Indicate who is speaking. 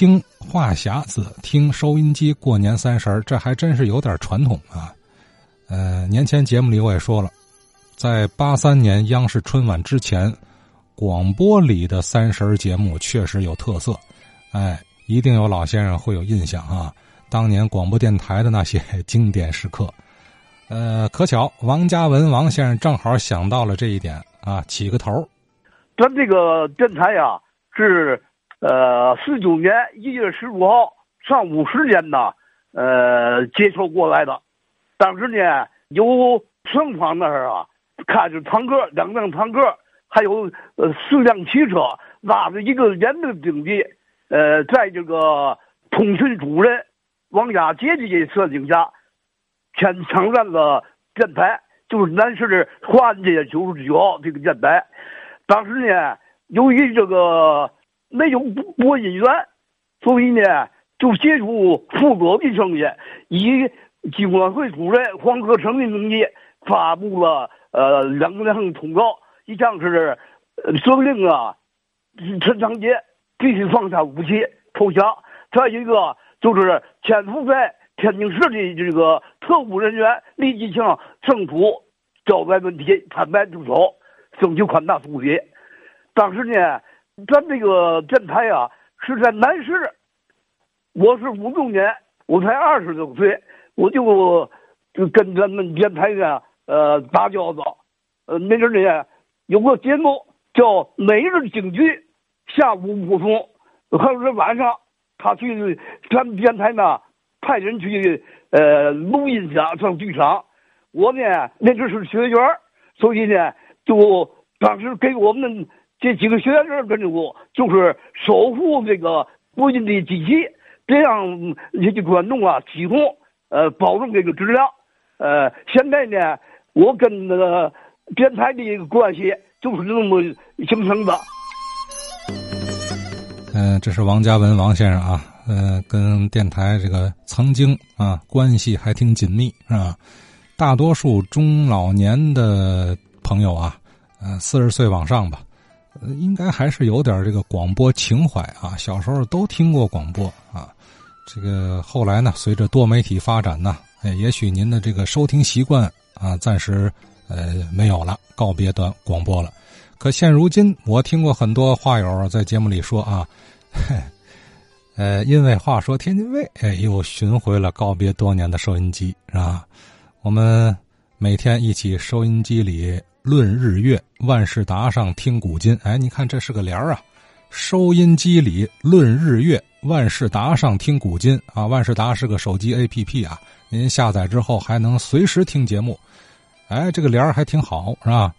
Speaker 1: 听话匣子、听收音机过年三十这还真是有点传统啊。呃，年前节目里我也说了，在八三年央视春晚之前，广播里的三十节目确实有特色。哎，一定有老先生会有印象啊，当年广播电台的那些经典时刻。呃，可巧王家文王先生正好想到了这一点啊，起个头。
Speaker 2: 咱这个电台呀，是呃四九年一月十五号上午十点呢，呃接收过来的。当时呢，有双方那儿啊开着坦克，两辆坦克，还有呃四辆汽车，拉着一个连的兵力，呃，在这个通讯主任王家杰的设定下，先抢占了电台，就是南市的华安街九十九号这个电台。当时呢，由于这个没有播音员，所以呢就借助副歌的声音，以经管会主任黄克成的名义发布了呃两项通告，一项是责令啊陈长捷必须放下武器投降，再一个就是潜伏在天津市的这个特务人员立即向政府交代问题，坦白自首。争取宽大处理。当时呢，咱这个电台啊是在南市。我是五六年，我才二十多岁，我就就跟咱们电台呢呃打交道。呃，那阵呢有个节目叫《每日警局》，下午播送，或者是晚上他去咱们电台呢派人去呃录音去上剧场。我呢那阵是学员，所以呢。就当时给我们这几个学员跟着我，就是守护这个播音的机器，别让这些观众啊提供，呃，保证这个质量。呃，现在呢，我跟那个电台的关系就是这么形成的。
Speaker 1: 嗯，这是王家文王先生啊，呃，跟电台这个曾经啊关系还挺紧密，是吧？大多数中老年的。朋友啊，呃，四十岁往上吧，应该还是有点这个广播情怀啊。小时候都听过广播啊。这个后来呢，随着多媒体发展呢，哎，也许您的这个收听习惯啊，暂时呃没有了，告别短广播了。可现如今，我听过很多话友在节目里说啊，呃，因为话说天津卫，哎，又寻回了告别多年的收音机，是吧？我们每天一起收音机里。论日月，万事达上听古今。哎，你看这是个帘儿啊！收音机里论日月，万事达上听古今啊！万事达是个手机 APP 啊，您下载之后还能随时听节目。哎，这个帘儿还挺好，是吧？